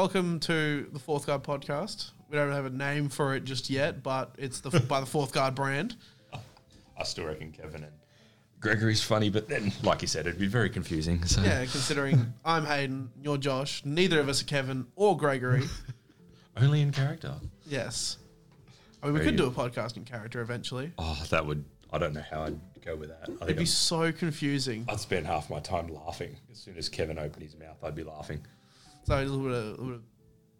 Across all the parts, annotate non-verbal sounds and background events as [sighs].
welcome to the Fourth Guard podcast. We don't have a name for it just yet, but it's the by the Fourth Guard brand. I still reckon Kevin and Gregory's funny, but then, like you said, it'd be very confusing. So Yeah, considering I'm Hayden, you're Josh. Neither of us are Kevin or Gregory. [laughs] only in character. yes. I mean, we Very could do a podcast in character eventually. Oh, that would. I don't know how I'd go with that. I think It'd be I'm- so confusing. I'd spend half my time laughing. As soon as Kevin opened his mouth, I'd be laughing. So a little bit of, a little bit of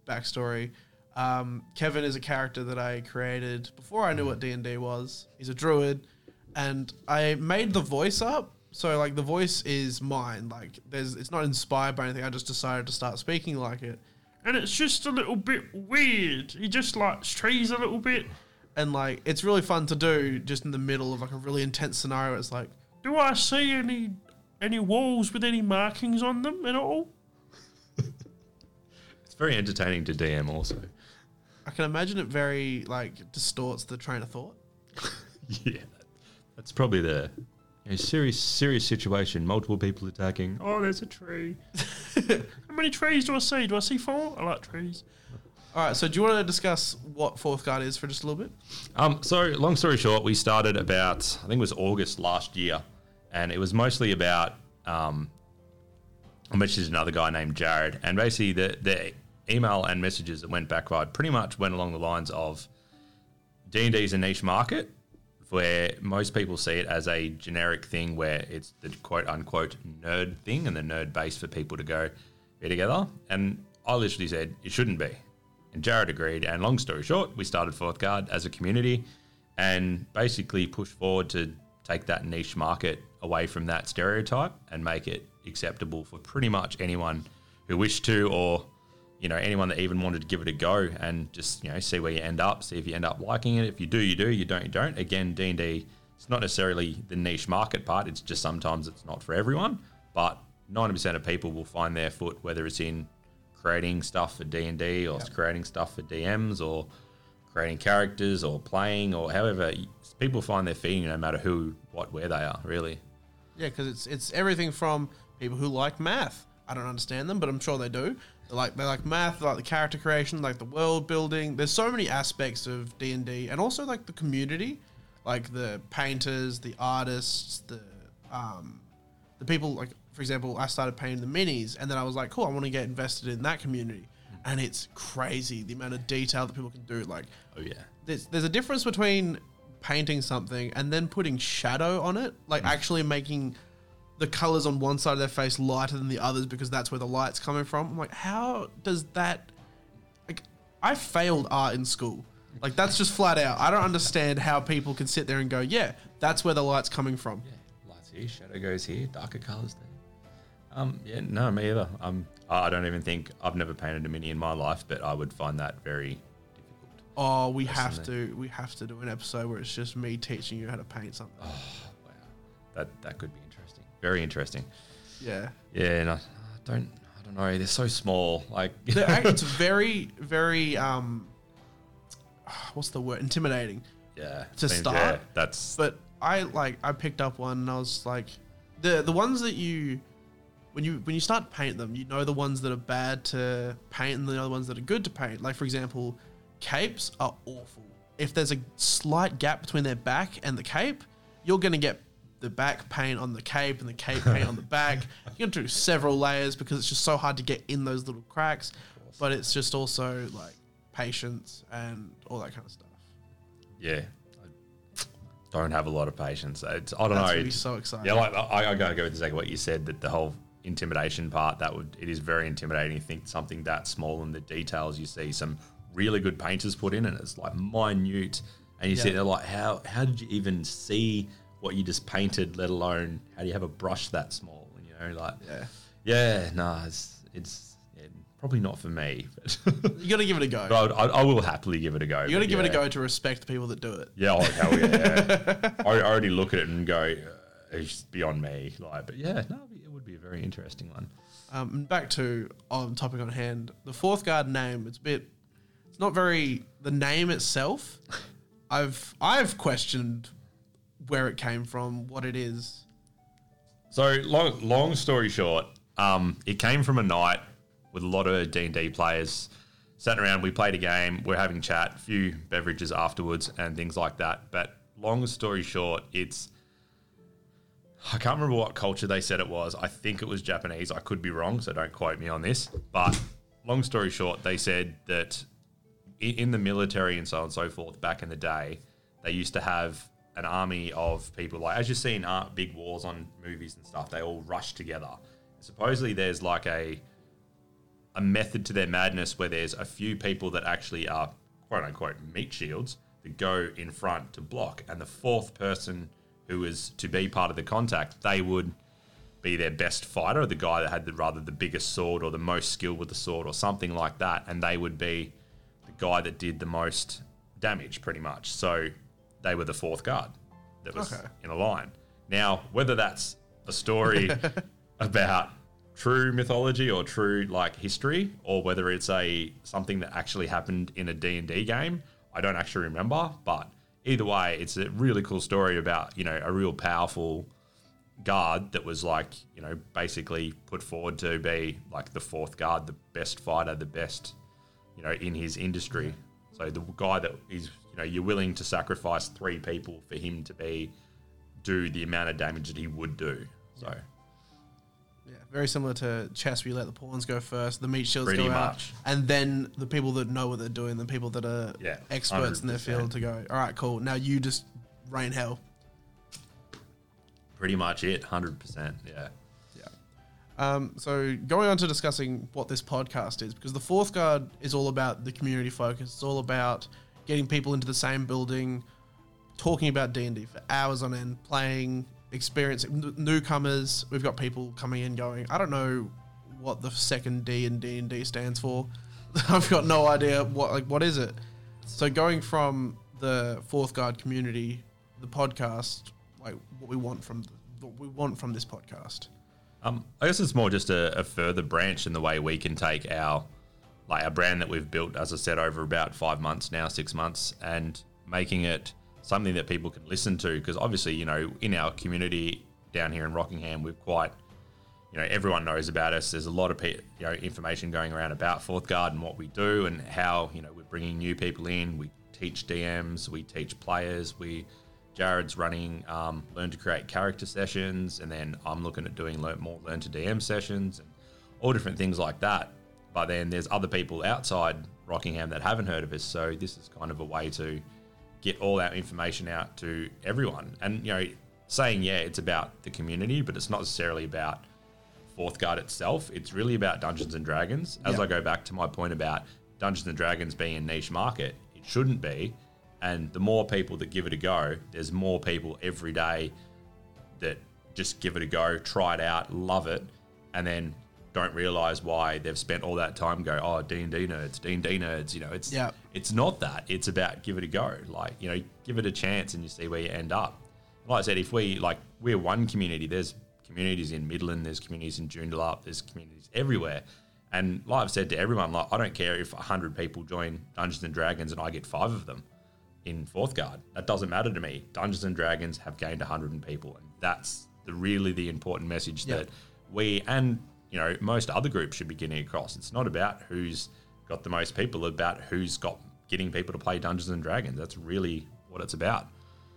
backstory. Um, Kevin is a character that I created before I knew what D and D was. He's a druid, and I made the voice up. So like the voice is mine. Like there's, it's not inspired by anything. I just decided to start speaking like it, and it's just a little bit weird. He just likes trees a little bit. and like it's really fun to do just in the middle of like a really intense scenario. It's like Do I see any any walls with any markings on them at all? Very entertaining to DM also. I can imagine it very like distorts the train of thought. [laughs] yeah, that's probably the you know, serious serious situation. Multiple people attacking. Oh, there's a tree. [laughs] How many trees do I see? Do I see four? I like trees. All right, so do you want to discuss what Fourth Guard is for just a little bit? Um, so long story short, we started about I think it was August last year, and it was mostly about um, I mentioned another guy named Jared, and basically the the email and messages that went back right pretty much went along the lines of D and D is a niche market where most people see it as a generic thing where it's the quote unquote nerd thing and the nerd base for people to go be together. And I literally said it shouldn't be. And Jared agreed. And long story short, we started Fourth Guard as a community and basically pushed forward to take that niche market away from that stereotype and make it acceptable for pretty much anyone who wished to or you know anyone that even wanted to give it a go and just you know see where you end up see if you end up liking it. If you do you do. You don't you don't. Again d&d it's not necessarily the niche market part. It's just sometimes it's not for everyone but 90% of people will find their foot whether it's in creating stuff for d&d or it's creating stuff for dms or creating characters or playing or however people find their feet no matter who what where they are really. Yeah, because it's it's everything from people who like math. I don't understand them, but I'm sure they do. Like they like math, like the character creation, like the world building. There's so many aspects of D and D, and also like the community, like the painters, the artists, the um, the people. Like for example, I started painting the minis, and then I was like, cool, I want to get invested in that community, and it's crazy the amount of detail that people can do. Like oh yeah there's, there's a difference between painting something and then putting shadow on it, like actually making the colors on one side of their face lighter than the others because that's where the light's coming from. I'm like, how does that? Like, I failed art in school. Like that's just flat out. I don't understand how people can sit there and go, yeah, that's where the light's coming from. Yeah, lights here, shadow goes here, darker colors there. Um, yeah, no, me either. Um, I don't even think I've never painted a mini in my life, but I would find that very difficult. Oh, we have to, we have to do an episode where it's just me teaching you how to paint something. Oh, Wow, that that could be. Very interesting. Yeah. Yeah, and I, I don't, I don't know. They're so small. Like, [laughs] it's [laughs] very, very um, [sighs] what's the word? Intimidating. yeah, to seems- start, yeah, that's But I like I picked up one and I was like, the the ones that you when you when you start to paint them, you know the ones that are bad to paint and the other ones that are good to paint. Like for example, capes are awful. If there's a slight gap between their back and the cape, you're gonna get the back paint on the cape and the cape paint on the back. You're gonna do several layers because it's just so hard to get in those little cracks. But it's just also like patience and all that kind of stuff. yeah. I don't have a lot of patience. It's, I don't That's know. it's- so exciting. Yeah, like I, I gotta go with exactly what you said. That the whole intimidation part that would it is very intimidating. to think something that small and the details you see some really good painters put in, and it's like minute, and you Yeah. they're like, how how did you even see what you just painted? Let alone how do you have a brush that small? You know, like Yeah. yeah, no, it's it's yeah, probably not for me, but, [laughs] You got to give it a go. but I, I will happily give it a go. You got to give it a go to respect the people that do it. Yeah, oh, hell yeah. [laughs] I I already look at it and go, uh, it's beyond me. Like, but yeah, no, it would be a very interesting one. Um, back to on topic on hand, the fourth guard name. It's a bit. It's not very. The name itself, I've I've questioned where it came from, what it is. So long, long story short, um, it came from a night with a lot of D and D players. Sat around, we played a game, we're having chat, a few beverages afterwards, and things like that. But long story short, it's I can't remember what culture they said it was. I think it was Japanese. I could be wrong, so don't quote me on this. But long story short, they said that in the military and so on and so forth, back in the day, they used to have an army of people like as you see in art, big wars on movies and stuff. They all rush together. Supposedly, there's like a a method to their madness where there's a few people that actually are quote unquote meat shields that go in front to block, and the fourth person who is to be part of the contact, they would be their best fighter, the guy that had the rather the biggest sword or the most skill with the sword or something like that, and they would be the guy that did the most damage, pretty much. So they were the fourth guard that was Okay. in a line. Now, whether that's a story [laughs] about true mythology or true like history, or whether it's a something that actually happened in a D and D game, I don't actually remember. But either way, it's a really cool story about you know a real powerful guard that was like you know basically put forward to be like the fourth guard, the best fighter, the best you know in his industry. So the guy that is you know you're willing to sacrifice three people for him to be do the amount of damage that he would do. So Yeah, very similar to chess, where you let the pawns go first, the meat shields Pretty go out, and then the people that know what they're doing, the people that are Yeah, experts in their 100%. field, to go. All right, cool. Now you just rain hell. pretty much it, hundred percent. Yeah. Yeah. Um, so going on to discussing what this podcast is, because the fourth guard is all about the community focus. It's all about getting people into the same building, talking about D and D for hours on end, playing, experiencing newcomers. We've got people coming in going, I don't know what the second D and D and D stands for. [laughs] I've got no idea what like what is it. So going from the fourth guard community, the podcast, like what we want from what we want from this podcast. Um, I guess it's more just a, a further branch in the way we can take our like a brand that we've built, as I said, over about five months now, six months, and making it something that people can listen to. Because obviously, you know, in our community down here in Rockingham, we've quite, you know, everyone knows about us. There's a lot of you know information going around about Fourth Guard and what we do and how you know we're bringing new people in. We teach DMs, we teach players, we Jared's running um, Learn to Create character sessions, and then I'm looking at doing learn, more Learn to DM sessions and all different things like that. But then there's other people outside Rockingham that haven't heard of us, so this is kind of a way to get all that information out to everyone. And you know, saying yeah, it's about the community, but it's not necessarily about Fourth Guard itself. It's really about Dungeons and Dragons. As Yeah. I go back to my point about Dungeons and Dragons being a niche market, it shouldn't be. And the more people that give it a go, there's more people every day that just give it a go, try it out, love it, and then don't realize why they've spent all that time go, oh, D&D nerds, D&D nerds, you know, it's Yeah. it's not that. It's about give it a go. Like, you know, give it a chance and you see where you end up. Like I said, if we like we're one community, there's communities in Midland, there's communities in Joondalup, there's communities everywhere. And like I've said to everyone, like I don't care if hundred people join Dungeons and Dragons and I get five of them in Fourth Guard. That doesn't matter to me. Dungeons and Dragons have gained 100 people, and that's the really the important message Yeah. that we and you know most other groups should be getting across. It's not about who's got the most people, about who's got getting people to play Dungeons and Dragons. That's really what it's about.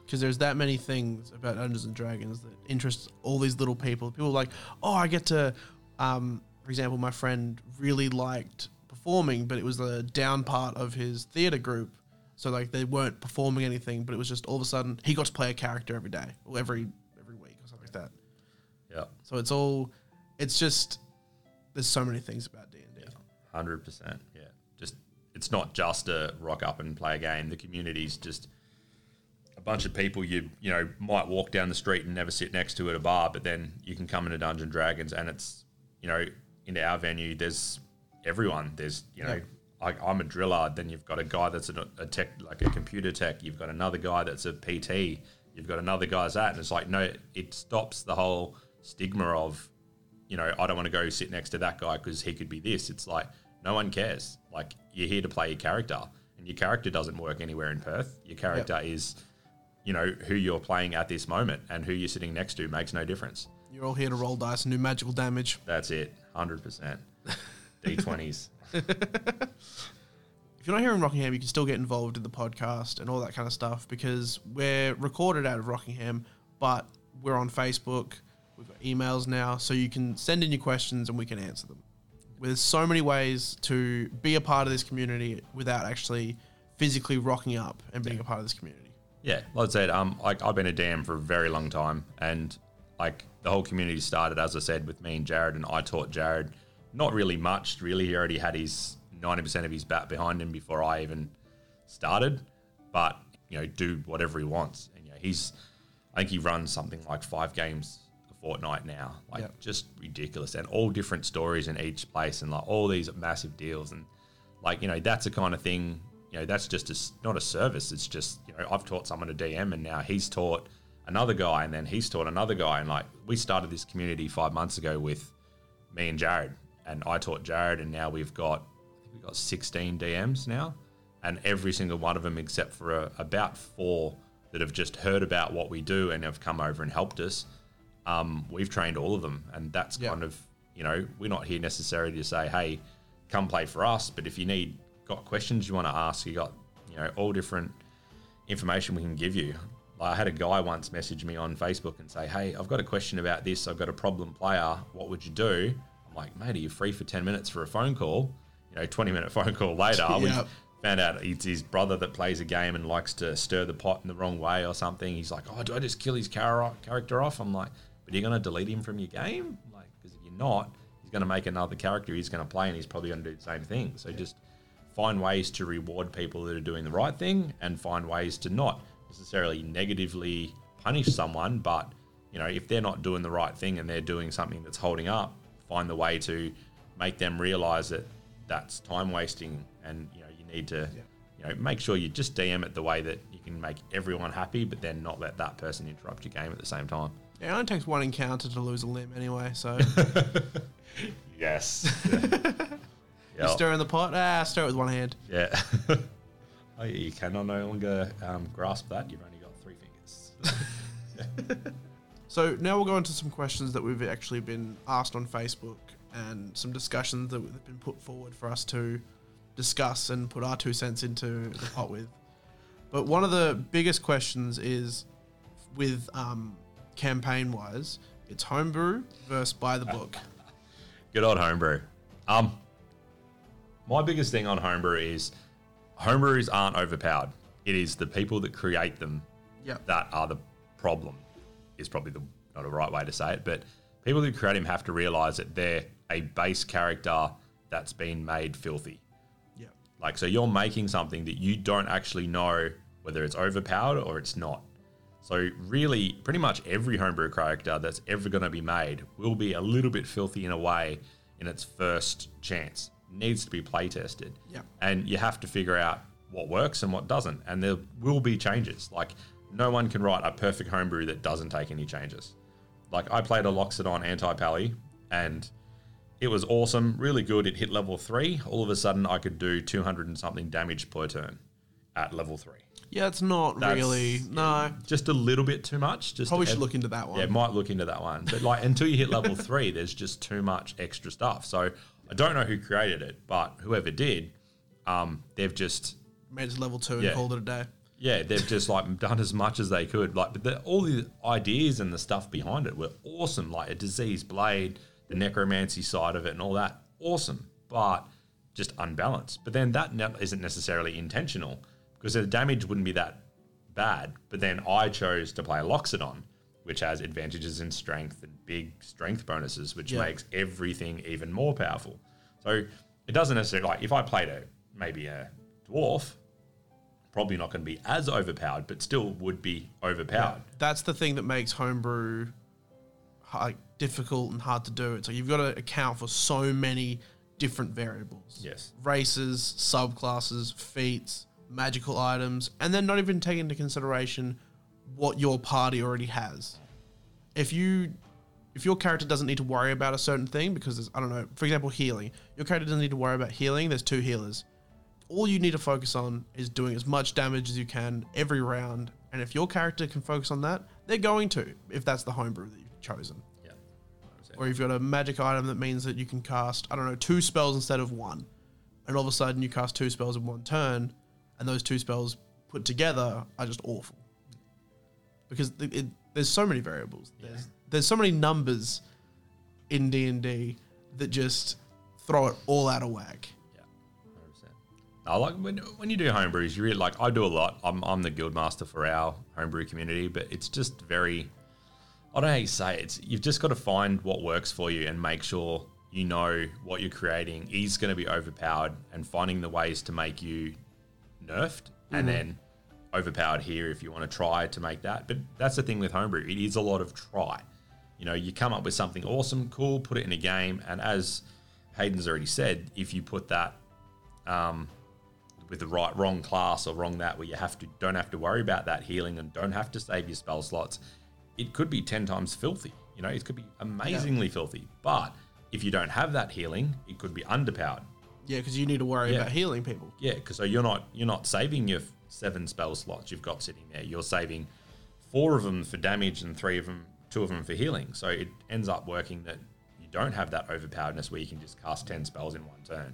because there's that many things about Dungeons and Dragons that interest all these little people. People are like, oh, I get to, um, for example, my friend really liked performing, but it was the down part of his theater group. So like they weren't performing anything, but it was just all of a sudden he got to play a character every day or every every week or something like that. Yeah, So it's all, it's just there's so many things about D and D. hundred percent. Yeah, just it's not just a rock up and play a game. The community's just a bunch of people you you know might walk down the street and never sit next to at a bar, but then you can come into Dungeon Dragons and it's you know into our venue. There's everyone. There's you know. Yeah. Like I'm a driller, then you've got a guy that's a, a tech, like a computer tech. You've got another guy that's a PT. You've got another guy's that, and it's like no, it stops the whole stigma of you know, I don't want to go sit next to that guy because he could be this. It's like no one cares. Like you're here to play your character, and your character doesn't work anywhere in Perth. Your character is, you know, who you're playing at this moment, and who you're sitting next to makes no difference. You're all here to roll dice and do magical damage. That's it, hundred percent. [laughs] D20s. if you're not here in Rockingham, you can still get involved in the podcast and all that kind of stuff because we're recorded out of Rockingham, but we're on Facebook. We've got emails now, so you can send in your questions and we can answer them. There's so many ways to be a part of this community without actually physically rocking up and being a part of this community. Yeah, like I said, um, like I've been a DM for a very long time, and like the whole community started, as I said, with me and Jared, and I taught Jared not really much. Really, he already had his ninety percent of his bat behind him before I even started. But you know, do whatever he wants, and you know, he's. I think he runs something like five games fortnight now, like Yep. just ridiculous, and all different stories in each place, and like all these massive deals, and like you know, that's the kind of thing. You know, that's just a not a service. It's just you know, I've taught someone to DM, and now he's taught another guy, and then he's taught another guy, and like we started this community five months ago with me and Jared, and I taught Jared, and now we've got I think we've got 16 DMs now, and every single one of them, except for a, about four that have just heard about what we do and have come over and helped us. Um, we've trained all of them, and that's Yeah. kind of you know we're not here necessarily to say, hey, come play for us, but if you need got questions you want to ask, you got you know all different information we can give you. Like I had a guy once message me on Facebook and say, "Hey, I've got a question about this. I've got a problem player. What would you do?" I'm like, "Mate, are you free for ten minutes for a phone call?" You know, twenty minute [laughs] phone call later, we found out it's his brother that plays a game and likes to stir the pot in the wrong way or something. He's like, "Oh, do I just kill his character off?" I'm like, "But you're going to delete him from your game? Like, because if you're not, he's going to make another character. He's going to play, and he's probably going to do the same thing. So just find ways to reward people that are doing the right thing, and find ways to not necessarily negatively punish someone, but you know, if they're not doing the right thing and they're doing something that's holding up, find the way to make them realize that that's time wasting, and you know, you need to. You know, make sure you just DM it the way that you can make everyone happy, but then not let that person interrupt your game at the same time. Yeah, it only takes one encounter to lose a limb anyway, so [laughs] Yes. you stir in the pot, ah, stir it with one hand. Yeah. [laughs] oh, yeah, you can no longer um, grasp that. You've only got three fingers. [laughs] So now we'll go into some questions that we've actually been asked on Facebook and some discussions that have been put forward for us to discuss and put our two cents into the pot with. But one of the biggest questions is with um, campaign wise, it's homebrew versus by the book. [laughs] Good old homebrew. Um, my biggest thing on homebrew is homebrews aren't overpowered. It is the people that create them Yep. that are the problem. Is probably the not a right way to say it, but people who create them have to realize that they're a base character that's been made filthy. Yep. Like, so you're making something that you don't actually know whether it's overpowered or it's not. So, really, pretty much every homebrew character that's ever going to be made will be a little bit filthy in a way in its first chance. Needs to be play tested. Yep. And you have to figure out what works and what doesn't. And there will be changes. Like, no one can write a perfect homebrew that doesn't take any changes. Like, I played a Loxodon anti pally and it was awesome, really good. It hit level three. All of a sudden, I could do 200 and something damage per turn at level three. Yeah, it's not That's- really. No. Just a little bit too much. Just Probably should ev- look into that one. Yeah, might look into that one. But like until you hit level three, there's just too much extra stuff. So I don't know who created it, but whoever did, um, they've just Made it to level two and Yeah. called it a day. yeah, they've just like done as much as they could. Like, but the, all the ideas and the stuff behind it were awesome. Like a disease blade, the necromancy side of it, and all that, awesome. But just unbalanced. But then that ne- isn't necessarily intentional because the damage wouldn't be that bad. But then I chose to play Loxodon, which has advantages in strength and big strength bonuses, which Yeah. makes everything even more powerful. So it doesn't necessarily like if I played a maybe a dwarf, probably not going to be as overpowered, but still would be overpowered. That's the thing that makes homebrew like difficult and hard to do. It's like you've got to account for so many different variables. Yes. Races, subclasses, feats, magical items, and then not even take into consideration what your party already has. If you if your character doesn't need to worry about a certain thing because there's I don't know, for example, healing. Your character doesn't need to worry about healing, there's two healers. All you need to focus on is doing as much damage as you can every round. And if your character can focus on that, they're going to, if that's the homebrew that you've chosen. Yeah. or you've got a magic item that means that you can cast I don't know two spells instead of one, and all of a sudden you cast two spells in one turn, and those two spells put together are just awful. Because it, it, there's so many variables. There's there's so many numbers in D and D that just throw it all out of whack. Yeah, 100%. I like when, when you do homebrews, you really like. I do a lot. I'm, I'm the guild master for our homebrew community, but it's just very. I don't know how you say it. It's, you've just got to find what works for you and make sure you know what you're creating is going to be overpowered and finding the ways to make you nerfed and then overpowered here if you want to try to make that. But that's the thing with homebrew. It is a lot of try. You know, you come up with something awesome, cool, put it in a game, and as Hayden's already said, if you put that um, with the right wrong class or wrong that where you have to don't have to worry about that healing and don't have to save your spell slots, it could be ten times filthy. You know, it could be amazingly filthy. But if you don't have that healing, it could be underpowered. Yeah, because you need to worry Yeah. about healing people. Yeah, because so you're not you're not saving your seven spell slots you've got sitting there. You're saving four of them for damage and three of them, two of them for healing. So it ends up working that you don't have that overpoweredness where you can just cast ten spells in one turn.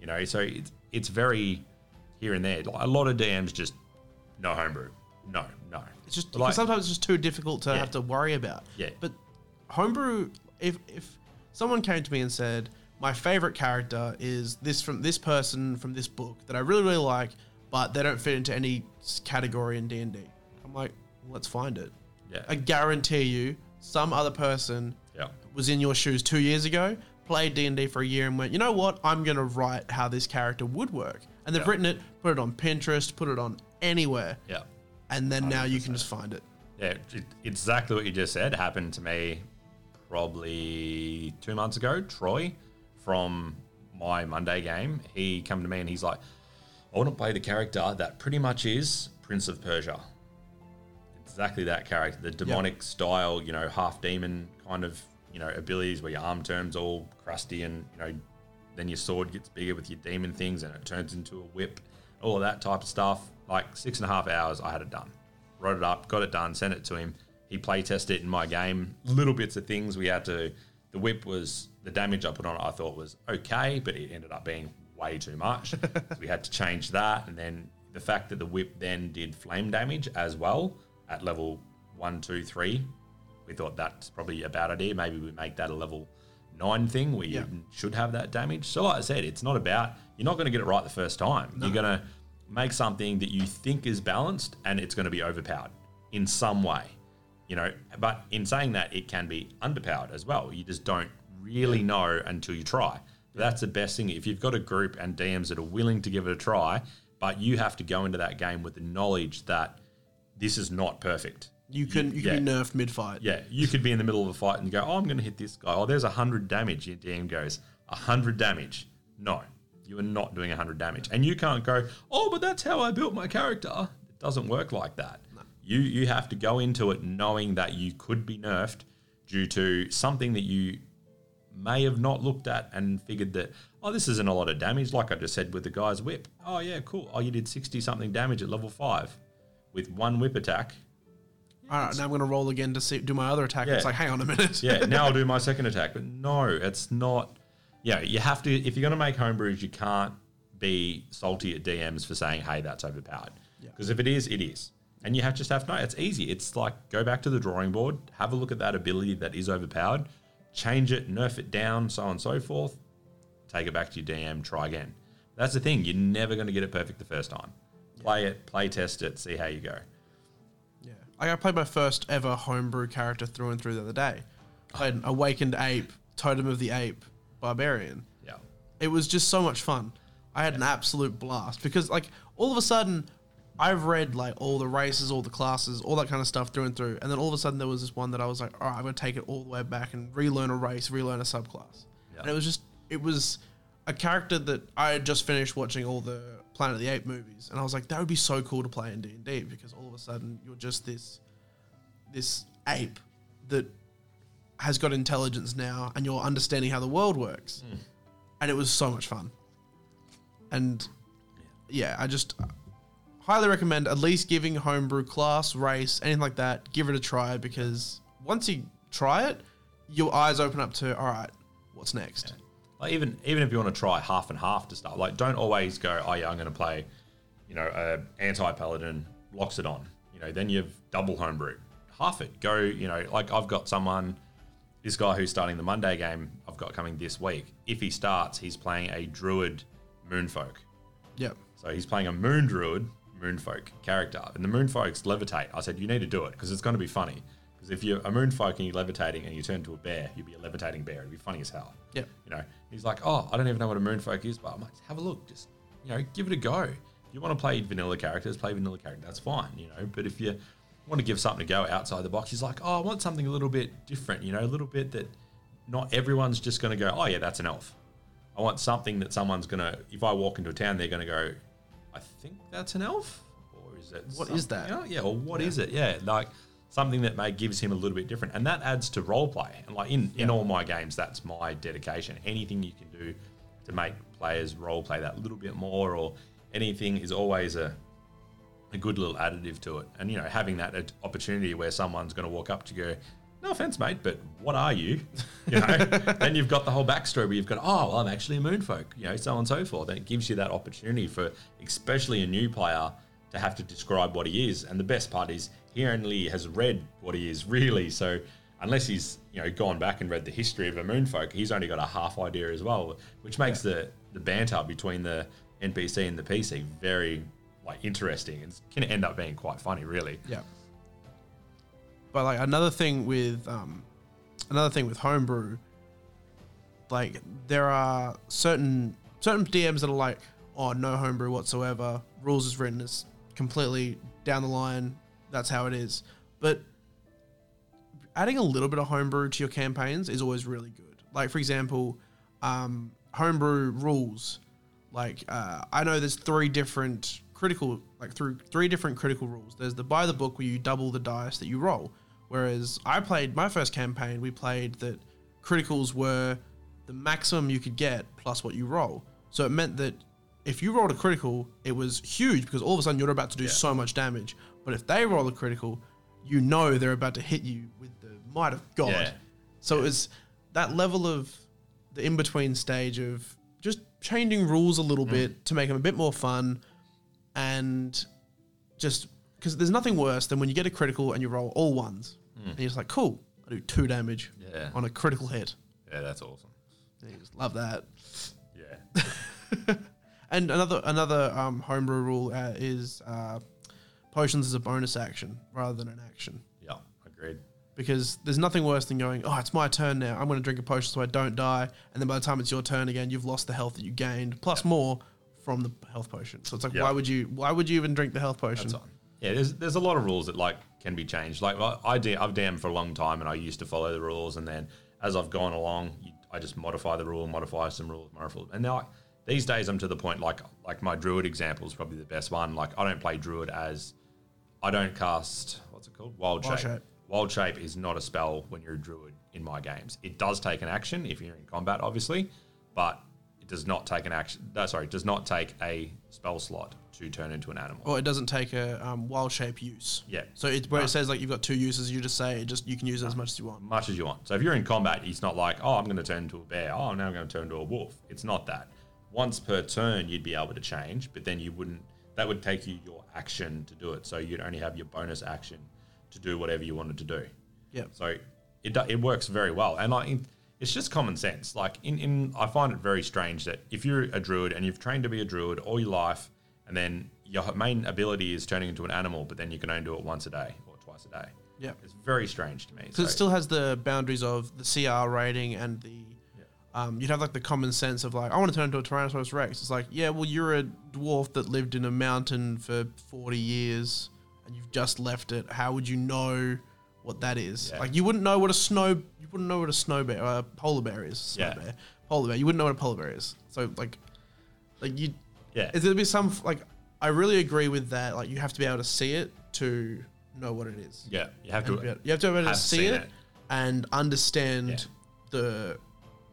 You know, so it's it's very here and there. Like, a lot of DMs just no homebrew, no, no. It's just like- sometimes it's just too difficult to Yeah. have to worry about. Yeah. But homebrew, if if someone came to me and said my favorite character is this from this person from this book that I really really like, but they don't fit into any category in D and D, I'm like, let's find it. Yeah. I guarantee you, some other person yeah, was in your shoes two years ago, played D and D for a year, and went, you know what? I'm gonna write how this character would work, and they've Yeah. written it, put it on Pinterest, put it on anywhere, yeah. and then now you can just find it. Yeah, it- exactly what you just said happened to me probably two months ago. Troy from my Monday game, he come to me and he's like, I want to play the character that pretty much is Prince of Persia. Exactly that character, the demonic style, you know, half demon kind of, you know, abilities where your arm turns all crusty and, you know, then your sword gets bigger with your demon things and it turns into a whip, all of that type of stuff. Like six and a half hours, I had it done. Wrote it up, got it done, sent it to him. He play tested it in my game. Little bits of things we had to. The whip was the damage I put on it. I thought was okay, but it ended up being way too much. so [laughs] we had to change that, and then the fact that the whip then did flame damage as well at level one, two, three. We thought that's probably a bad idea. Maybe we make that a level nine thing where you Yeah. should have that damage. So, like I said, it's not about you're not going to get it right the first time. You're going to make something that you think is balanced, and it's going to be overpowered in some way. You know, but in saying that, it can be underpowered as well. You just don't really know until you try. But that's the best thing. If you've got a group and DMs that are willing to give it a try, but you have to go into that game with the knowledge that this is not perfect. You can you can be nerfed mid fight. Yeah, you could be in the middle of a fight and go, "Oh, I'm going to hit this guy." Oh, there's a hundred damage. Your DM goes, "A hundred damage." No, you are not doing a hundred damage, and you can't go, "Oh, but that's how I built my character." It doesn't work like that. You you have to go into it knowing that you could be nerfed due to something that you may have not looked at and figured that, oh, this isn't a lot of damage. Like I just said with the guy's whip. Oh yeah, cool. Oh, you did sixty something damage at level five with one whip attack. All right, now I'm gonna roll again to see do my other attack. Yeah. It's like, hang on a minute. yeah, [laughs] now I'll do my second attack. But no, it's not. Yeah, you have to. If you're going to make homebrews, you can't be salty at DMs for saying, "Hey, that's overpowered." Because if it is, it is, and you have just have to know. It's easy. It's like go back to the drawing board, have a look at that ability that is overpowered, change it, nerf it down, so on and so forth. Take it back to your DM, try again. That's the thing. You're never going to get it perfect the first time. Play it, play test it, see how you go. Yeah. Like I played my first ever homebrew character through and through the other day. I played an Awakened Ape, Totem of the Ape, Barbarian. Yeah. It was just so much fun. I had an absolute blast because like all of a sudden I've read like all the races, all the classes, all that kind of stuff through and through, and then all of a sudden there was this one that I was like, all right, I'm gonna take it all the way back and relearn a race, relearn a subclass, Yeah. and it was just it was a character that I had just finished watching all the Planet of the Ape movies, and I was like, that would be so cool to play in D and D because all of a sudden you're just this this ape that has got intelligence now, and you're understanding how the world works, hmm. and it was so much fun. And yeah, I just highly recommend at least giving homebrew class, race, anything like that, give it a try because once you try it, your eyes open up to all right, what's next? Like even even if you want to try half and half to start, like don't always go, oh yeah, I'm going to play, you know, a anti paladin Loxodon. You know, then you've double homebrew. Half it. Go, you know, like I've got someone, this guy who's starting the Monday game I've got coming this week. If he starts, he's playing a druid moonfolk. Yep. So he's playing a moon druid, moonfolk character, and the moonfolks levitate. I said you need to do it because it's going to be funny. Because if you're a moonfolk and you're levitating and you turn to a bear, you'd be a levitating bear. It'd be funny as hell. Yeah. You know, he's like, oh, I don't even know what a moonfolk is, but I'm like, have a look. Just you know, give it a go. If you want to play vanilla characters, play vanilla characters. That's fine. You know, but if you want to give something to go outside the box, he's like, oh, I want something a little bit different. You know, a little bit that not everyone's just going to go, oh yeah, that's an elf. I want something that someone's going to, if I walk into a town, they're going to go, I think that's an elf, or is it? What is that? else? Yeah, or what is it? Yeah, like something that may gives him a little bit different, and that adds to role play. And like in in all my games, that's my dedication. Anything you can do to make players role play that little bit more, or anything is always a a good little additive to it. And you know, having that opportunity where someone's going to walk up to you, go, no offense, mate, but what are you? [laughs] You know, then you've got the whole backstory where you've got, oh, well, I'm actually a moonfolk, you know, so on and so forth. And it gives you that opportunity for, especially a new player, to have to describe what he is. And the best part is he only has read what he is [laughs] really. So unless he's you know gone back and read the history of a moonfolk, he's only got a half idea as well, which makes the the banter between the NPC and the PC very like interesting and can end up being quite funny, really. Yeah. But like another thing with um, another thing with homebrew, like there are certain certain DMs that are like, oh no homebrew whatsoever. Rules is written as completely down the line. That's how it is. But adding a little bit of homebrew to your campaigns is always really good. Like for example, um, homebrew rules. Like uh, I know there's three different critical, like through three different critical rules. There's the by the book where you double the dice that you roll. Whereas I played my first campaign, we played that criticals were the maximum you could get plus what you roll. So it meant that if you rolled a critical, it was huge because all of a sudden you're about to do so much damage. But if they roll a critical, you know they're about to hit you with the might of God. Yeah. So was that level of the in between stage of just changing rules a little mm. bit to make them a bit more fun and just because there's nothing worse than when you get a critical and you roll all ones and you're just like, cool, I do two damage Yeah. on a critical hit. Yeah, that's awesome. You just love that. Yeah. [laughs] And another another um, homebrew rule uh, is uh, potions is a bonus action rather than an action yeah, agreed. because there's nothing worse than going, oh, it's my turn now. I'm going to drink a potion so I don't die, and then by the time it's your turn again, you've lost the health that you gained plus more from the health potion. So it's like, Yeah. why would you? Why would you even drink the health potion? That's on. Yeah, there's there's a lot of rules that like can be changed. Like I, I D- I've DM'd for a long time, and I used to follow the rules, and then as I've gone along, you, I just modify the rule, modify some rules, modify. And now these days, I'm to the point like like my druid example is probably the best one. Like I don't play druid as I don't cast what's it called wild, Wild shape. shape. Wild shape is not a spell when you're a druid in my games. It does take an action if you're in combat, obviously, but it does not take an action. No, sorry, it does not take a spell slot to turn into an animal. Or it doesn't take a um, wild shape use. Yeah. So it's where No. it says like you've got two uses, you just say it just you can use it as much as you want. much as you want. So if you're in combat, it's not like, oh, I'm going to turn into a bear. Oh, now I'm going to turn into a wolf. It's not that. Once per turn, you'd be able to change, but then you wouldn't. That would take you your action to do it. So you'd only have your bonus action to do whatever you wanted to do. Yeah. So it it works very well, and like it's just common sense. Like in in I find it very strange that if you're a druid and you've trained to be a druid all your life, and then your main ability is turning into an animal, but then you can only do it once a day or twice a day. Yeah. It's very strange to me. Because it still has the boundaries of the CR rating and the. Um, you'd have like the common sense of like, I want to turn into a Tyrannosaurus Rex. It's like, yeah, well, you're a dwarf that lived in a mountain for 40 years and you've just left it. How would you know what that is? Yeah. Like, you wouldn't know what a snow, you wouldn't know what a snow bear, a polar bear is. Snow Yeah. bear. Polar bear. You wouldn't know what a polar bear is. So, like, like you, yeah, is there be some, like, I really agree with that. Like, you have to be able to see it to know what it is. yeah. You have And to. be able- you have to be able to see it, it. and understand Yeah. the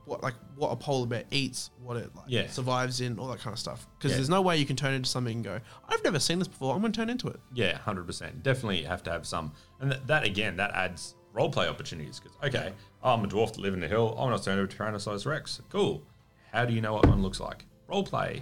what like what a polar bear eats, what it like Yeah. survives in, all that kind of stuff. Because Yeah. there's no way you can turn into something and go, I've never seen this before. I'm going to turn into it. Yeah, hundred percent. Definitely have to have some, and th- that again, that adds roleplay opportunities. Because okay, I'm a dwarf that live in the hill. I want to turn into a Tyrannosaurus Rex. Cool. How do you know what one looks like? Roleplay.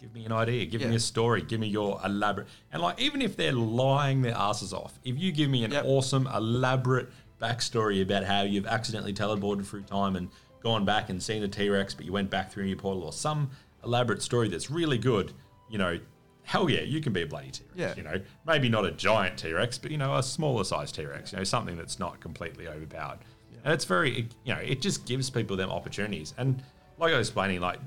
Give me an idea. Give me Yeah. a story. Give me your elaborate. And like, even if they're lying their asses off, if you give me an Yep. awesome, elaborate backstory about how you've accidentally teleported through time and gone back and seen a T Rex, but you went back through your portal, or some elaborate story that's really good, you know, hell yeah, you can be a bloody T Rex. Yeah. You know, maybe not a giant T Rex, but you know, a smaller size T Rex. You know, something that's not completely overpowered. And it's very, it- you know, it just gives people them opportunities. And like I was explaining, like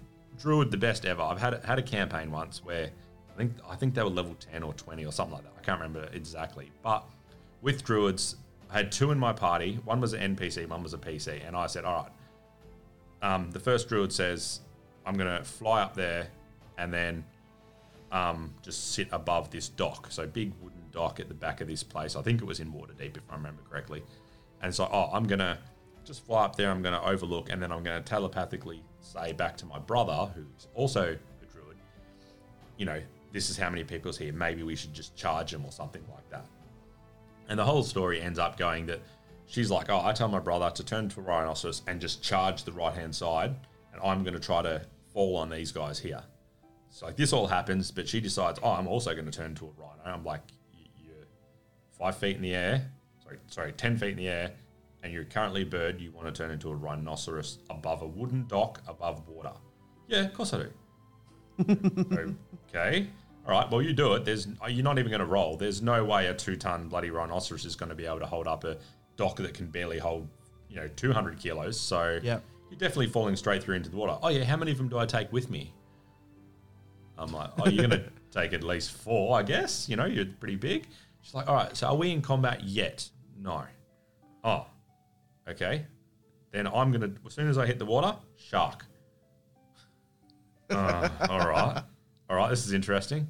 Druid, the best ever. I've had had a campaign once where I think I think they were level ten or twenty or something like that. I can't remember exactly, but with Druids, I had two in my party. One was an NPC, one was a PC, and I said, all right. Um, the first Druid says, I'm gonna fly up there, and then um, just sit above this dock. So big wooden dock at the back of this place. I think it was in Waterdeep, if I remember correctly. And so, oh, I'm gonna just fly up there. I'm gonna overlook, and then I'm gonna telepathically say back to my brother, who's also a druid, you know, this is how many people's here. Maybe we should just charge them or something like that. And the whole story ends up going that she's like, oh, I tell my brother to turn to a rhinoceros and just charge the right hand side, and I'm going to try to fall on these guys here. So like this all happens, but she decides, oh, I'm also going to turn to a rhino. I'm like, you're five feet in the air, sorry, sorry, ten feet in the air, and you're currently a bird. You want to turn into a rhinoceros above a wooden dock above water? Yeah, of course I do. [laughs] okay. All right. Well, you do it. There's you're not even going to roll. There's no way a two-ton bloody rhinoceros is going to be able to hold up a dock that can barely hold, you know, 200 kilos. So Yep. you're definitely falling straight through into the water. Oh yeah. How many of them do I take with me? I'm like, oh, you're going [laughs] to take at least four, I guess. You know, you're pretty big. She's like, all right. So are we in combat yet? No. Oh. Okay. Then I'm going to, as soon as I hit the water, shark. [laughs] Uh, all right. All right. This is interesting.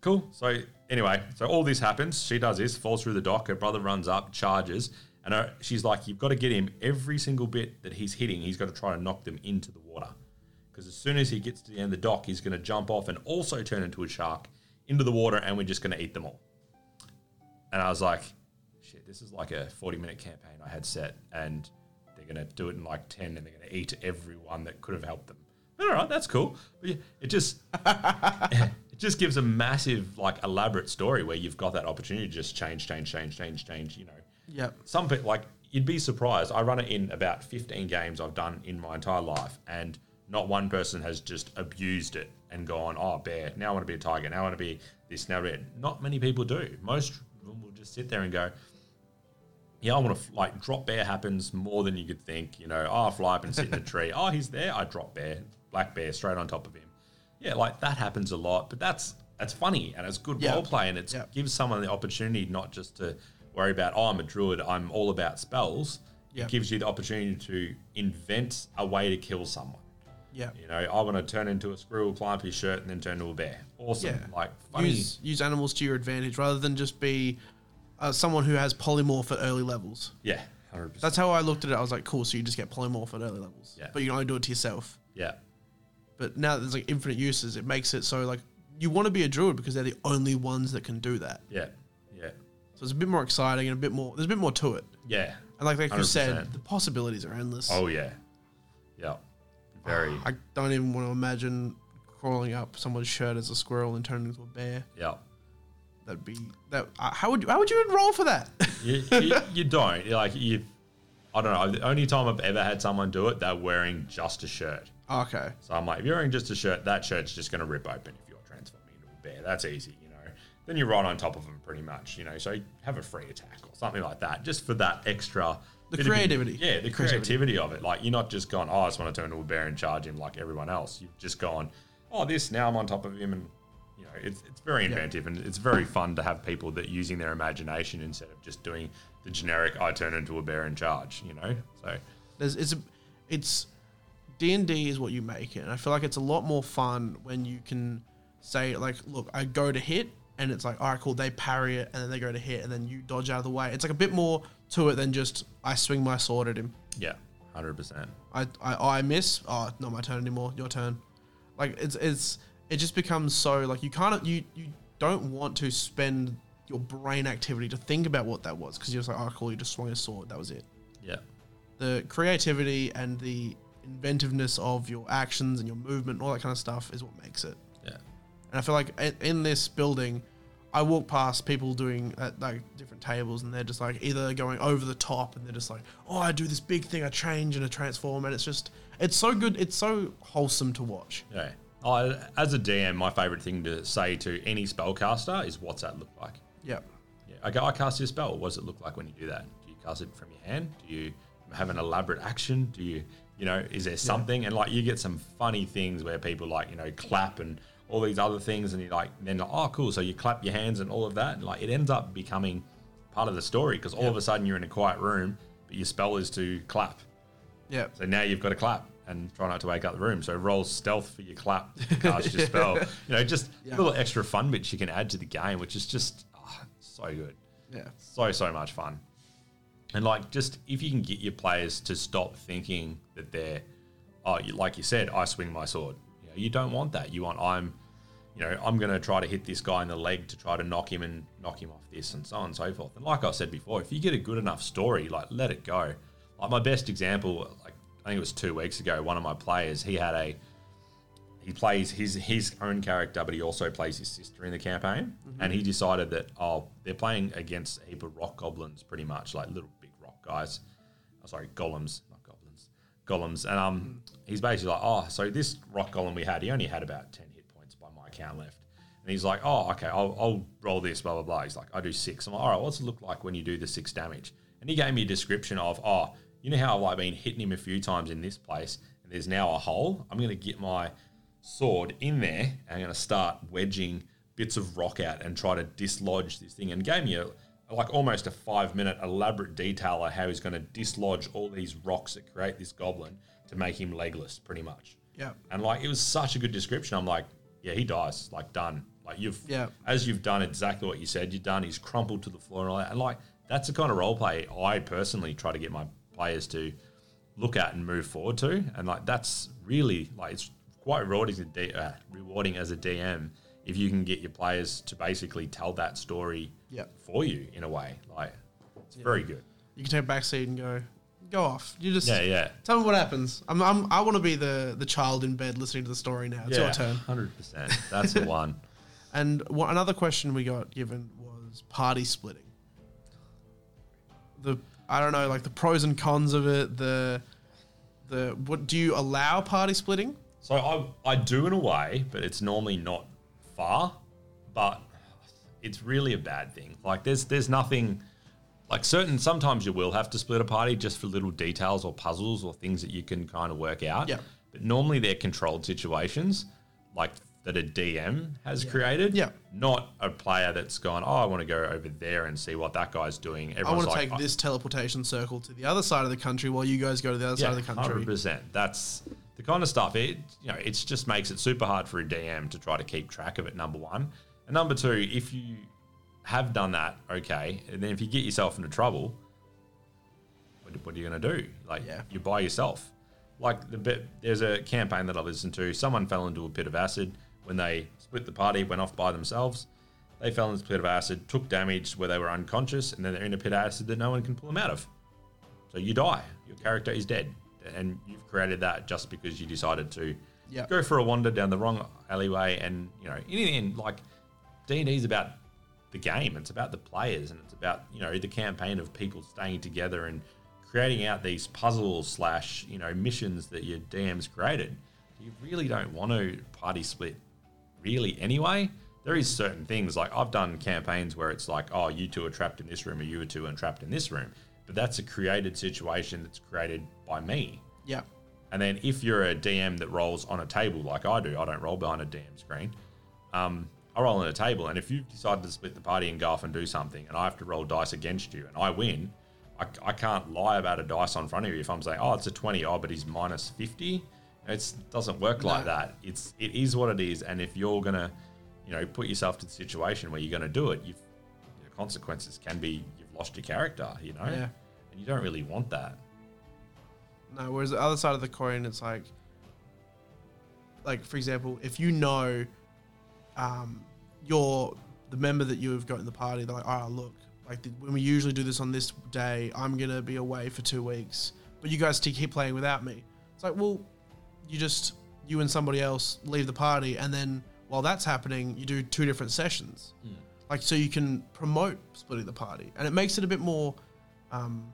Cool. So anyway, so all this happens. She does this, falls through the dock. Her brother runs up, charges, and her, she's like, "You've got to get him every single bit that he's hitting. He's got to try to knock them into the water, because as soon as he gets to the end of the dock, he's going to jump off and also turn into a shark into the water, and we're just going to eat them all." And I was like, "Shit, this is like a forty-minute campaign I had set, and they're going to do it in like ten, and they're going to eat everyone that could have helped them." All right, that's cool. But yeah, it just [laughs] [laughs] just gives a massive, like, elaborate story where you've got that opportunity to just change, change, change, change, change. You know, yeah. some people like you'd be surprised. I run it in about fifteen games I've done in my entire life, and not one person has just abused it and gone, "Oh, bear! Now I want to be a tiger. Now I want to be this. Now red." Not many people do. Most of them will just sit there and go, yeah, I want to like drop bear happens more than you could think. You know, oh, I fly up and sit in a [laughs] tree. Oh, he's there. I drop bear, black bear, straight on top of him. Yeah, like that happens a lot, but that's that's funny and it's good Yeah. role play and it Yeah. gives someone the opportunity not just to worry about oh, I'm a druid. I'm all about spells. Yeah. It gives you the opportunity to invent a way to kill someone. Yeah. You know, I want to turn into a squirrel, climb up his shirt, and then turn into a bear. Awesome. Yeah. Like funny. Use use animals to your advantage rather than just be uh, someone who has polymorph at early levels. yeah, hundred percent. That's how I looked at it. I was like, cool. So you just get polymorph at early levels. Yeah. But you can only do it to yourself. Yeah, But now that there's like infinite uses, it makes it so like you want to be a druid because they're the only ones that can do that. yeah, yeah, So it's a bit more exciting and a bit more. There's a bit more to it. yeah. And like like you 100%. said, the possibilities are endless. Oh yeah, yeah. Very. I don't even want to imagine crawling up someone's shirt as a squirrel and turning into a bear. yeah. That'd be that. Uh, how would you, how would you enroll for that? you, you, [laughs] you don't like you. I don't know. The only time I've ever had someone do it, they're wearing just a shirt. Okay. So I'm like, if you're wearing just a shirt, that shirt's just going to rip open if you're transforming into a bear. That's easy, you know. Then you're right on top of them, pretty much, you know. So have a free attack or something like that, just for that extra. The bit of- creativity. yeah, the Creativity. creativity of it. Like you're not just going, oh, I just want to turn into a bear and charge him like everyone else. You've just gone, oh, this now I'm on top of him, and you know, it's it's very inventive and it's very fun to have people that using their imagination instead of just doing the generic I turn into a bear and charge. You know, so There's it's a, it's D and D is what you make it. And I feel like it's a lot more fun when you can say like, look, I go to hit, and it's like, all right, cool. They parry it, and then they go to hit, and then you dodge out of the way. It's like a bit more to it than just I swing my sword at him. yeah, hundred percent. I I, I miss. Oh, not my turn anymore. Your turn. Like it's it's it just becomes so like you can't you you don't want to spend your brain activity to think about what that was because you're just like, oh, cool, you just swung a sword, that was it. Yeah. The creativity and the inventiveness of your actions and your movement and all that kind of stuff is what makes it. Yeah. And I feel like in this building, I walk past people doing at like different tables, and they're just like either going over the top, and they're just like, "Oh, I do this big thing, I change and I transform," and it's just, it's so good, it's so wholesome to watch. Yeah. I, as a DM, my favorite thing to say to any spellcaster is, "What's that look like?" Yeah, Yeah. I go, I cast your spell. What does it look like when you do that? Do you cast it from your hand? Do you have an elaborate action? Do you, you know, is there something? And like, you get some funny things where people like, you know, clap and all these other things, and you're like, then like, oh, cool. So you clap your hands and all of that, and like, it ends up becoming part of the story because all of a sudden you're in a quiet room, but your spell is to clap. yeah, So now you've got to clap and try not to wake up the room. So roll stealth for your clap, to [laughs] cast your spell. You know, just Yeah. little extra fun bits you can add to the game, which is just oh, so good yeah, so so much fun and like just if you can get your players to stop thinking that they're oh like you said i swing my sword. You, know, you don't want that. You want i'm you know i'm going to try to hit this guy in the leg to try to knock him and knock him off this and so on and so forth. And like i said before if you get a good enough story like let it go. Like my best example like i think it was two weeks ago one of my players he had a he plays his his own character, but he also plays his sister in the campaign. Mm-hmm. And he decided that oh, they're playing against a heap of rock goblins, pretty much like little guys. Oh, sorry, golems, not goblins, golems. And um, he's basically like, oh, so this rock golem we had, he only had about ten hit points by my count left. And he's like, oh, okay, I'll, I'll roll this, blah blah blah. He's like, I do six. I'm like, all right, what's it look like when you do the six damage? And he gave me a description of, oh, you know how I've like been hitting him a few times in this place, and there's now a hole. I'm gonna get my sword in there and I'm going to start wedging bits of rock out and try to dislodge this thing. And gave me a like almost a five minute elaborate detail of how he's going to dislodge all these rocks that create this goblin to make him legless, pretty much. yeah, And like it was such a good description. I'm like, yeah, he dies. Like done. Like you've Yeah. as you've done exactly what you said you've done. He's crumpled to the floor and all that. And like that's the kind of role play I personally try to get my players to look at and move forward to. And like that's really like it's quite rewarding as a D, uh, rewarding as a DM if you can get your players to basically tell that story Yeah. for you in a way. Like it's very good. you can take a back seat and go, go off. You just Yeah, yeah. tell me what happens. I'm, I'm I want to be the the child in bed listening to the story now. It's your turn. Hundred percent. That's the [laughs] one. And what, another question we got given was party splitting. The I don't know, like the pros and cons of it. The the what do you allow party splitting? So I, I do in a way, but it's normally not far. But it's really a bad thing. Like there's there's nothing like certain sometimes you will have to split a party just for little details or puzzles or things that you can kind of work out. Yeah. But normally they're controlled situations like that a DM has created. Yeah. Not a player that's gone, Oh, I want to go over there and see what that guy's doing. I want to like, take oh. this teleportation circle to the other side of the country while you guys go to the other side of the country. Hundred percent. That's the kind of stuff. It you know, it just makes it super hard for a DM to try to keep track of it. Number one, and number two, if you have done that, okay, and then if you get yourself into trouble, what, what are you going to do? Like, Yeah. you're by yourself. Like the bit, there's a campaign that I listened to. Someone fell into a pit of acid when they split the party, went off by themselves. They fell into a pit of acid, took damage where they were unconscious, and then they're in a pit of acid that no one can pull them out of. So you die. Your character is dead, and you've created that just because you decided to Yeah. go for a wander down the wrong alleyway. And you know, in the end, like D and D is about the game. It's about the players, and it's about you know the campaign of people staying together and creating out these puzzles slash you know missions that your DM's created. You really don't want to party split, really. Anyway, there is certain things like I've done campaigns where it's like, oh, you two are trapped in this room, or you two are trapped in this room. But that's a created situation that's created by me. Yeah. And then if you're a DM that rolls on a table like I do, I don't roll behind a DM screen. Um, I roll on a table, and if you've decided to split the party and go off and do something, and I have to roll dice against you, and I win, I, I can't lie about a dice on front of you if I'm saying, oh, it's a 20, oh, but he's minus 50. It doesn't work like No. that. It's it is what it is, and if you're gonna, you know, put yourself to the situation where you're gonna do it, you've the consequences can be you've lost your character, you know, Yeah. and you don't really want that. No, whereas the other side of the coin, it's like, like for example, if you know, um, your the member that you have got in the party, they're like, oh, look, like the, when we usually do this on this day, I'm gonna be away for two weeks, but you guys keep playing without me. It's like, well, you just you and somebody else leave the party, and then while that's happening, you do two different sessions, like so you can promote splitting the party, and it makes it a bit more. Um,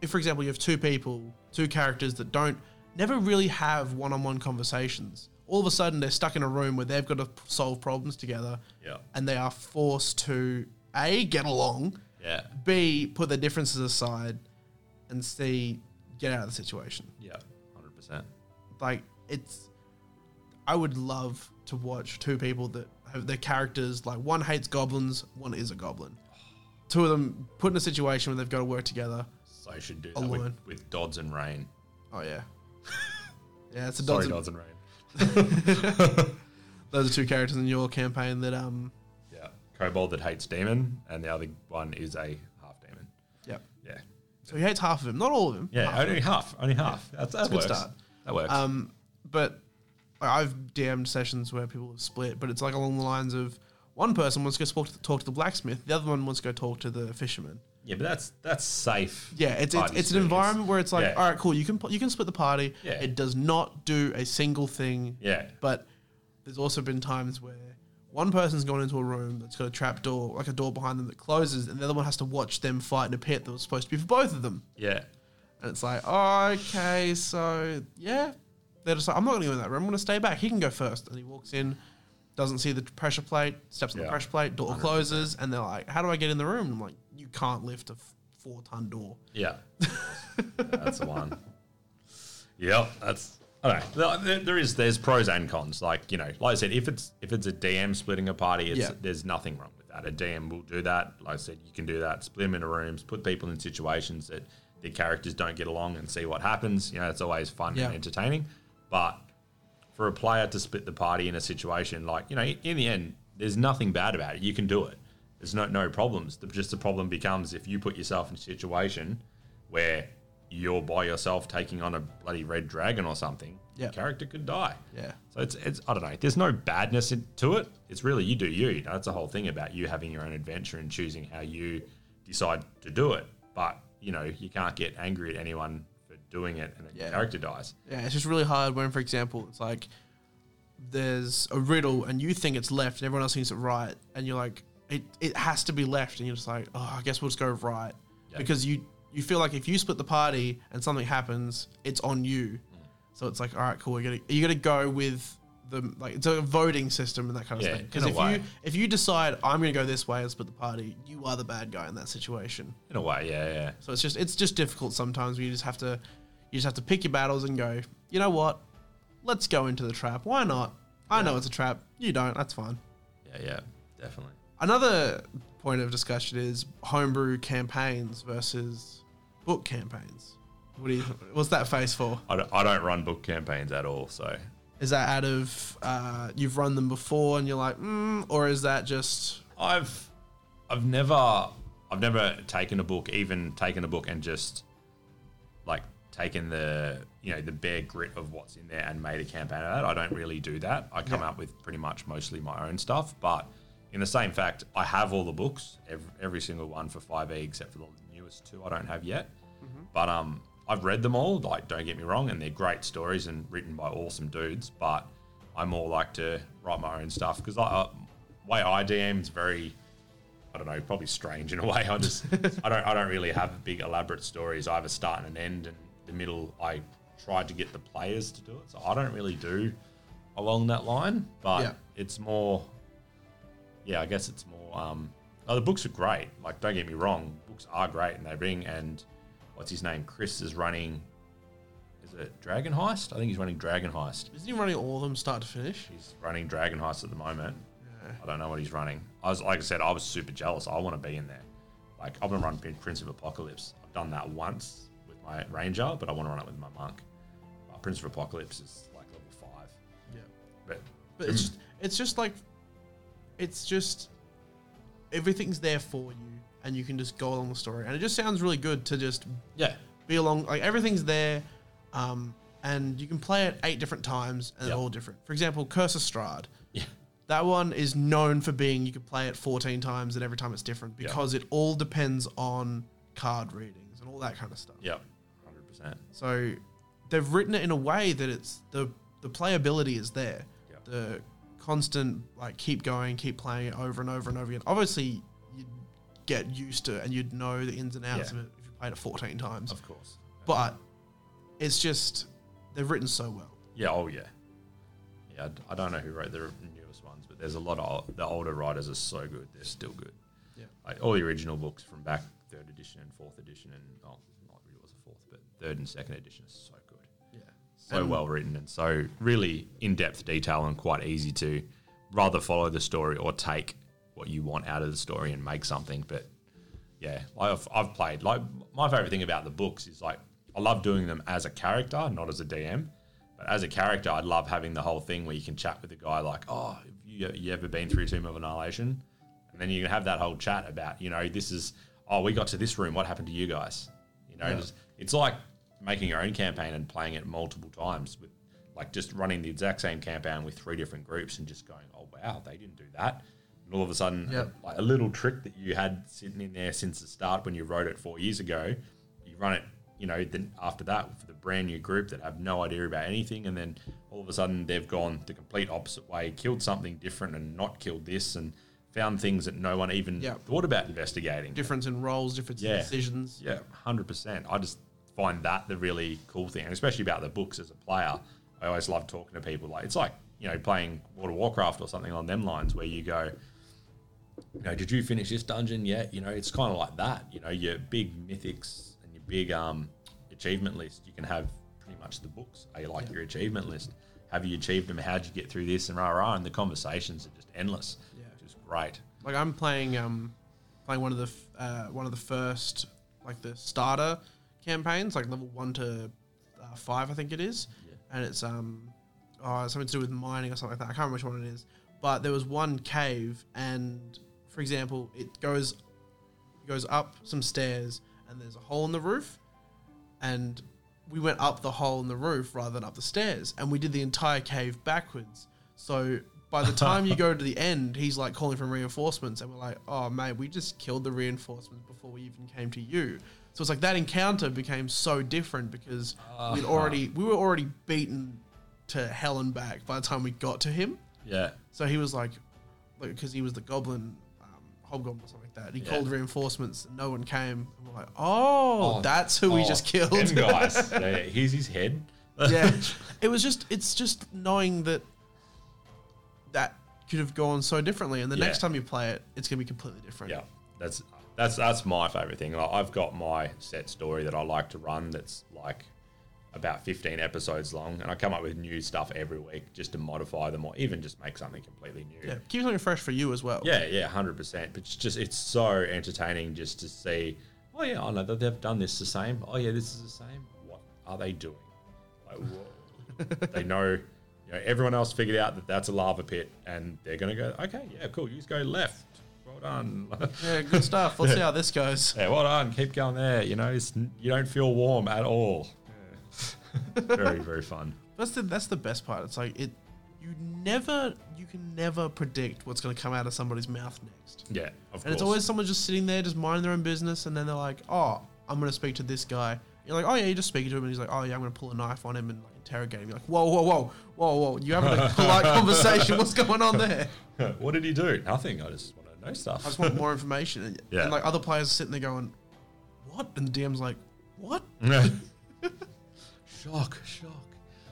if, for example, you have two people, two characters that don't never really have one-on-one conversations, all of a sudden they're stuck in a room where they've got to solve problems together, Yeah. and they are forced to a get along, Yeah. b put their differences aside, and c get out of the situation. Yeah. Hundred percent. Like it's, I would love to watch two people that have their characters like one hates goblins, one is a goblin. Two of them put in a situation where they've got to work together. So should do that with, Alone. with Dodds and Rain. Oh yeah, [laughs] yeah. It's a Sorry, Dodds Dodds and Rain. [laughs] Those are two characters in your campaign that um Yeah. Kobold that hates demon, and the other one is a half demon. yeah. Yeah. So he hates half of him, not all of him. Yeah. half of Only half. Only half. That's, that a good works. start. That works. Um, but like, I've DM'd sessions where people have split, but it's like along the lines of one person wants to go talk to, talk to the blacksmith, the other one wants to go talk to the fisherman. Yeah, but that's that's safe. Yeah, it's it's, it's an environment where it's like, Yeah. all right, cool, you can you can split the party. Yeah. It does not do a single thing. Yeah. But there's also been times where one person's gone into a room that's got a trap door, like a door behind them that closes, and the other one has to watch them fight in a pit that was supposed to be for both of them. Yeah. And it's like, okay, so yeah. They're just like, I'm not going to go in that room. I'm going to stay back. He can go first. And he walks in, doesn't see the pressure plate, steps on the Yeah. pressure plate, door 100%. closes, and they're like, how do I get in the room? I'm like, you can't lift a four ton door. Yeah. that's the one. Yep. That's. Don't know. There- There is there's pros and cons. Like you know, like I said, if it's if it's a DM splitting a party, it's, Yeah. there's nothing wrong with that. A DM will do that. Like I said, you can do that. Split them into rooms, put people in situations that their characters don't get along, and see what happens. You know, it's always fun Yeah. and entertaining. But for a player to split the party in a situation like you know, in the end, there's nothing bad about it. You can do it. There's no no problems. The, just the problem becomes if you put yourself in a situation where you're by yourself taking on a bloody red dragon or something. Yeah. your character could die. Yeah. So it's it's I don't know. There's no badness in, to it. It's really you do you. know That's the whole thing about you having your own adventure and choosing how you decide to do it. But you know you can't get angry at anyone for doing it and then Yeah. your character dies. Yeah, it's just really hard when, for example, it's like there's a riddle and you think it's left and everyone else thinks it's right, and you're like, it, it has to be left, and you're just like, oh, I guess we'll just go right. Yeah. Because you, you feel like if you split the party and something happens, it's on you. Mm. So it's like, all right, cool, we're gonna, you gotta go with the, like, it's a voting system and that kind of Yeah, thing. Because if way. you, if you decide, I'm gonna go this way and split the party, you are the bad guy in that situation. In a way, yeah, yeah. So it's just it's just difficult sometimes. Where you just have to you just have to pick your battles and go. You know what? Let's go into the trap. Why not? I know it's a trap. You don't. That's fine. Yeah, yeah, definitely. Another point of discussion is homebrew campaigns versus book campaigns. What do you? What's that face for? I don't, I don't run book campaigns at all, so Is that out of uh, you've run them before and you're like, mm, or is that just I've I've never I've never taken a book, even taken a book and just like taken the you know the bare grit of what's in there and made a campaign out of that. I don't really do that. I come Yeah. up with pretty much mostly my own stuff, but in the same fact, I have all the books, every, every single one for 5e except for the newest two I don't have yet. But um, I've read them all. Like, don't get me wrong, and they're great stories and written by awesome dudes. But I more like to write my own stuff because I, uh, way I DM is very, I don't know, probably strange in a [laughs] way. I just, I don't, I don't really have big elaborate stories. I have a start and an end, and the middle I tried to get the players to do it. So I don't really do along that line. But Yeah. it's more, yeah, I guess it's more. Um, oh, the books are great. Like, don't get me wrong, books are great, and they bring and what's his name? Chris is running. Is it Dragon Heist? I think he's running Dragon Heist. isn't he running all of them start to finish? He's running Dragon Heist at the moment. I don't know what he's running. I was like I said, I was super jealous. I want to be in there. Like I'm gonna run Prince of Apocalypse. I've done that once with my Ranger, but I want to run it with my monk. Prince of Apocalypse is like level five, Yeah. but But it's just it's just like it's just everything's there for you and you can just go along the story. And it just sounds really good to just yeah, be along like everything's there. Um and you can play it eight different times and Yep. they're all different. For example, Curse of Strahd. yeah, That one is known for being you can play it 14 times and every time it's different because it all depends on card readings and all that kind of stuff. Yep, hundred percent. So they've written it in a way that it's the the playability is there. Yeah. The constant like keep going, keep playing it over and over and over again. Obviously, you'd get used to it and you'd know the ins and outs Yeah. of it if you played it 14 times. Of course. But it's just they've written so well. Yeah. Oh yeah. Yeah. I don't know who wrote the newest ones, but there's a lot of the older writers are so good. They're still good. Yeah. Like all the original books from back third edition and fourth edition, and oh, not really was a fourth, but third and second edition is so. So And- well written and so really in-depth detail and quite easy to rather follow the story or take what you want out of the story and make something. But yeah I've, I've played like my favorite thing about the books is like i love doing them as a character not as a dm but as a character i'd love having the whole thing where you can chat with the guy like oh have you, you ever been through tomb of annihilation? And then you can have that whole chat about you know this is oh we got to this room. What happened to you guys? You know it's, it's like making your own campaign and playing it multiple times with like just running the exact same campaign with three different groups and just going oh wow they didn't do that and all of a sudden Yep. like a little trick that you had sitting in there since the start when you wrote it four years ago you run it you know then after that for the brand new group that have no idea about anything and then all of a sudden they've gone the complete opposite way killed something different and not killed this and found things that no one even Yep. thought about investigating Difference in roles, difference Yeah. in decisions. yeah, hundred percent. I just find that the really cool thing, and especially about the books as a player. I always love talking to people. Like it's like you know playing World of Warcraft or something on them lines, where you go, you know, did you finish this dungeon yet? You know, it's kind of like that. You know, your big mythics and your big um, achievement list. You can have pretty much the books. Are you like your achievement list? Have you achieved them? How'd you get through this? And rah rah. And the conversations are just endless. Yeah. which is great. Like I'm playing um playing one of the f- uh, one of the first like the starter campaigns, like level one to uh, five, I think it is, Yeah. and it's um oh something to do with mining or something like that. I can't remember which one it is, but there was one cave, and for example, it goes it goes up some stairs, and there's a hole in the roof, and we went up the hole in the roof rather than up the stairs, and we did the entire cave backwards. So by the time you go to the end, he's like calling for reinforcements, and we're like, "Oh mate, we just killed the reinforcements before we even came to you." So it's like that encounter became so different because we'd already we were already beaten to hell and back by the time we got to him. Yeah. So he was like, because he was the goblin, um, hobgoblin or something like that. He Yeah. called reinforcements, and no one came. And we're like, oh, that's who we Oh, just killed. [laughs] Guys. yeah, yeah. Here's his head. yeah, [laughs] it was just it's just knowing that that could have gone so differently, and the Yeah. next time you play it, it's gonna be completely different. Yeah, that's that's that's my favorite thing. Like, I've got my set story that I like to run. That's like about 15 episodes long, and I come up with new stuff every week just to modify them, or even just make something completely new. yeah, keep something fresh for you as well. yeah, yeah, hundred percent. But it's just it's so entertaining just to see. Oh yeah, I know that they've done this the same. Oh yeah, this is the same. What are they doing? Like, whoa. [laughs] they know. You know, everyone else figured out that that's a lava pit, and they're gonna go. Okay, yeah, cool. You just go left. Done. [laughs] yeah, good stuff. Let's see how this goes. Yeah, well done. Keep going there. You know, it's, you don't feel warm at all. very, very fun. [laughs] That's the that's the best part. It's like it. You never, you can never predict what's going to come out of somebody's mouth next. Yeah, of course. And it's always someone just sitting there, just minding their own business, and then they're like, "Oh, I'm going to speak to this guy." You're like, "Oh yeah," you're just speaking to him, and he's like, "Oh yeah, I'm going to pull a knife on him and like, interrogate him." You're like, "Whoa, whoa, whoa, whoa, whoa! You having a [laughs] polite conversation? What's going on there?" what did he do? Nothing. I just want to know I just want more information. And, [laughs] Yeah. and like other players are sitting there going, "What?" And the DM's like, "What?" [laughs] shock, shock.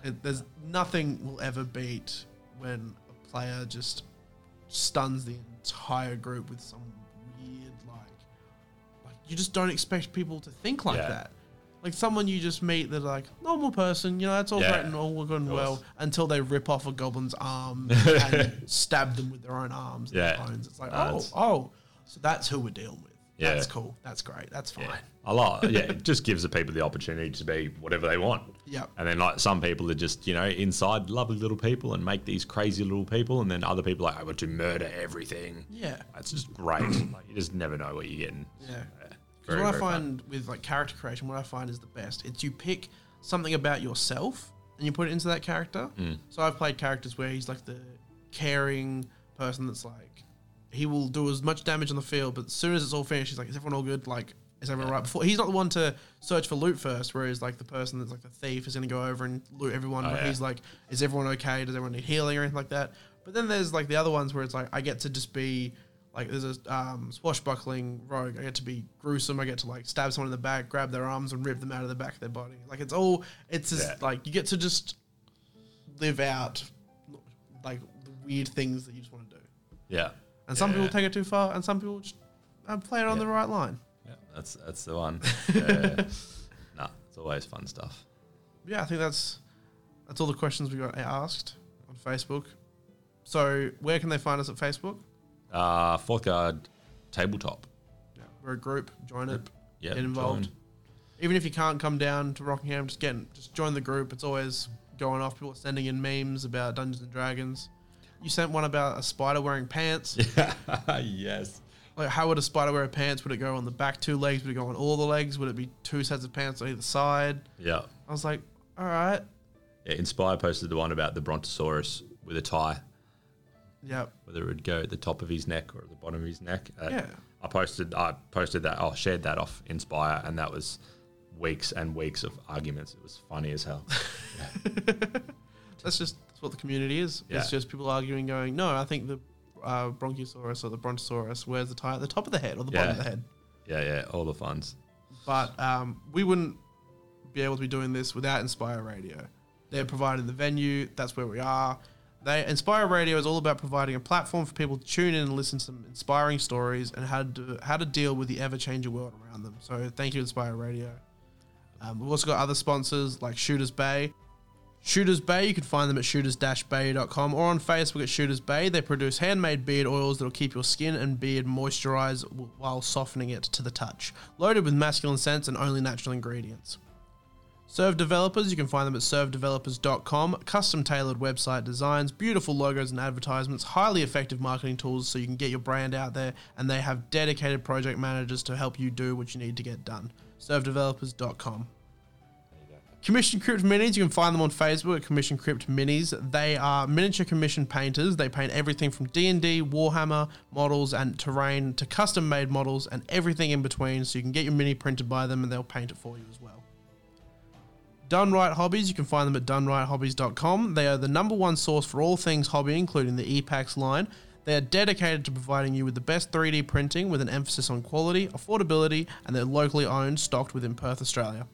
It, there's nothing will ever beat when a player just stuns the entire group with some weird like like you just don't expect people to think like Yeah. that. Like someone you just meet that's like normal person, you know, that's all Yeah, great and all and of well until they rip off a goblin's arm [laughs] and stab them with their own arms and Yeah. bones. It's like, No, oh, it's- oh, so that's who we're dealing with. Yeah. That's cool. That's great. That's fine. A lot. [laughs] Yeah, it just gives the people the opportunity to be whatever they want. Yep. And then like some people are just you know inside lovely little people and make these crazy little people, and then other people are like I want to murder everything. Yeah. It's just great. [clears throat] like, you just never know what you're getting. Yeah. Because what I very fun. find with like character creation, what I find is the best. It's you pick something about yourself and you put it into that character. Mm. So I've played characters where he's like the caring person that's like, he will do as much damage on the field, but as soon as it's all finished, he's like, is everyone all good? Like, is everyone right? Before he's not the one to search for loot first, whereas like the person that's like the thief is going to go over and loot everyone. Oh, but yeah. he's like, is everyone okay? Does everyone need healing or anything like that? But then there's like the other ones where it's like I get to just be like there's a um, swashbuckling rogue. I get to be gruesome. I get to like stab someone in the back, grab their arms, and rip them out of the back of their body. Like it's all it's just Yeah. like you get to just live out like the weird things that you just want to do. Yeah. And some people take it too far, and some people just uh, play it on Yeah. the right line. Yeah, that's that's the one. [laughs] Yeah. nah, it's always fun stuff. Yeah, I think that's that's all the questions we got asked on Facebook. So where can they find us at Facebook? Uh, fourth guard tabletop. Yeah, we're a group. Join it. Yeah, Get involved. join. Even if you can't come down to Rockingham, just get in- just join the group. It's always going off. People are sending in memes about Dungeons and Dragons. You sent one about a spider wearing pants. [laughs] yes. Like, how would a spider wear pants? Would it go on the back two legs? Would it go on all the legs? Would it be two sets of pants on either side? Yeah. I was like, all right, Yeah. Inspire posted the one about the Brontosaurus with a tie, yep, whether it would go at the top of his neck or at the bottom of his neck. Uh, Yeah. I posted. I posted that. I shared that off Inspire, and that was weeks and weeks of arguments. It was funny as hell. [laughs] that's just that's what the community is. Yeah. It's just people arguing, going, no, I think the uh, Bronchiosaurus or the Brontosaurus wears the tie at the top of the head or the bottom of the head. Yeah, yeah. All the funs. But um, we wouldn't be able to be doing this without Inspire Radio. They're providing the venue. That's where we are. They Inspire Radio is all about providing a platform for people to tune in and listen to some inspiring stories and how to how to deal with the ever changing world around them. So thank you, Inspire Radio. Um, we've also got other sponsors like Shooters Bay. Shooters Bay, you can find them at shooters-bay.com or on Facebook at Shooters Bay. They produce handmade beard oils that'll keep your skin and beard moisturized while softening it to the touch. Loaded with masculine scents and only natural ingredients. Serve developers, you can find them at servedevelopers.com. Custom tailored website designs, beautiful logos and advertisements, highly effective marketing tools so you can get your brand out there, and they have dedicated project managers to help you do what you need to get done. Servedevelopers.com. Commission Crypt Minis, you can find them on Facebook at Commission Crypt Minis. They are miniature commission painters. They paint everything from D&D, Warhammer models and terrain to custom made models and everything in between so you can get your mini printed by them and they'll paint it for you as well. Done Right Hobbies, you can find them at donerightHobbies.com. They are the number one source for all things hobby, including the EPAX line. They are dedicated to providing you with the best 3D printing with an emphasis on quality, affordability, and they're locally owned, stocked within Perth, Australia.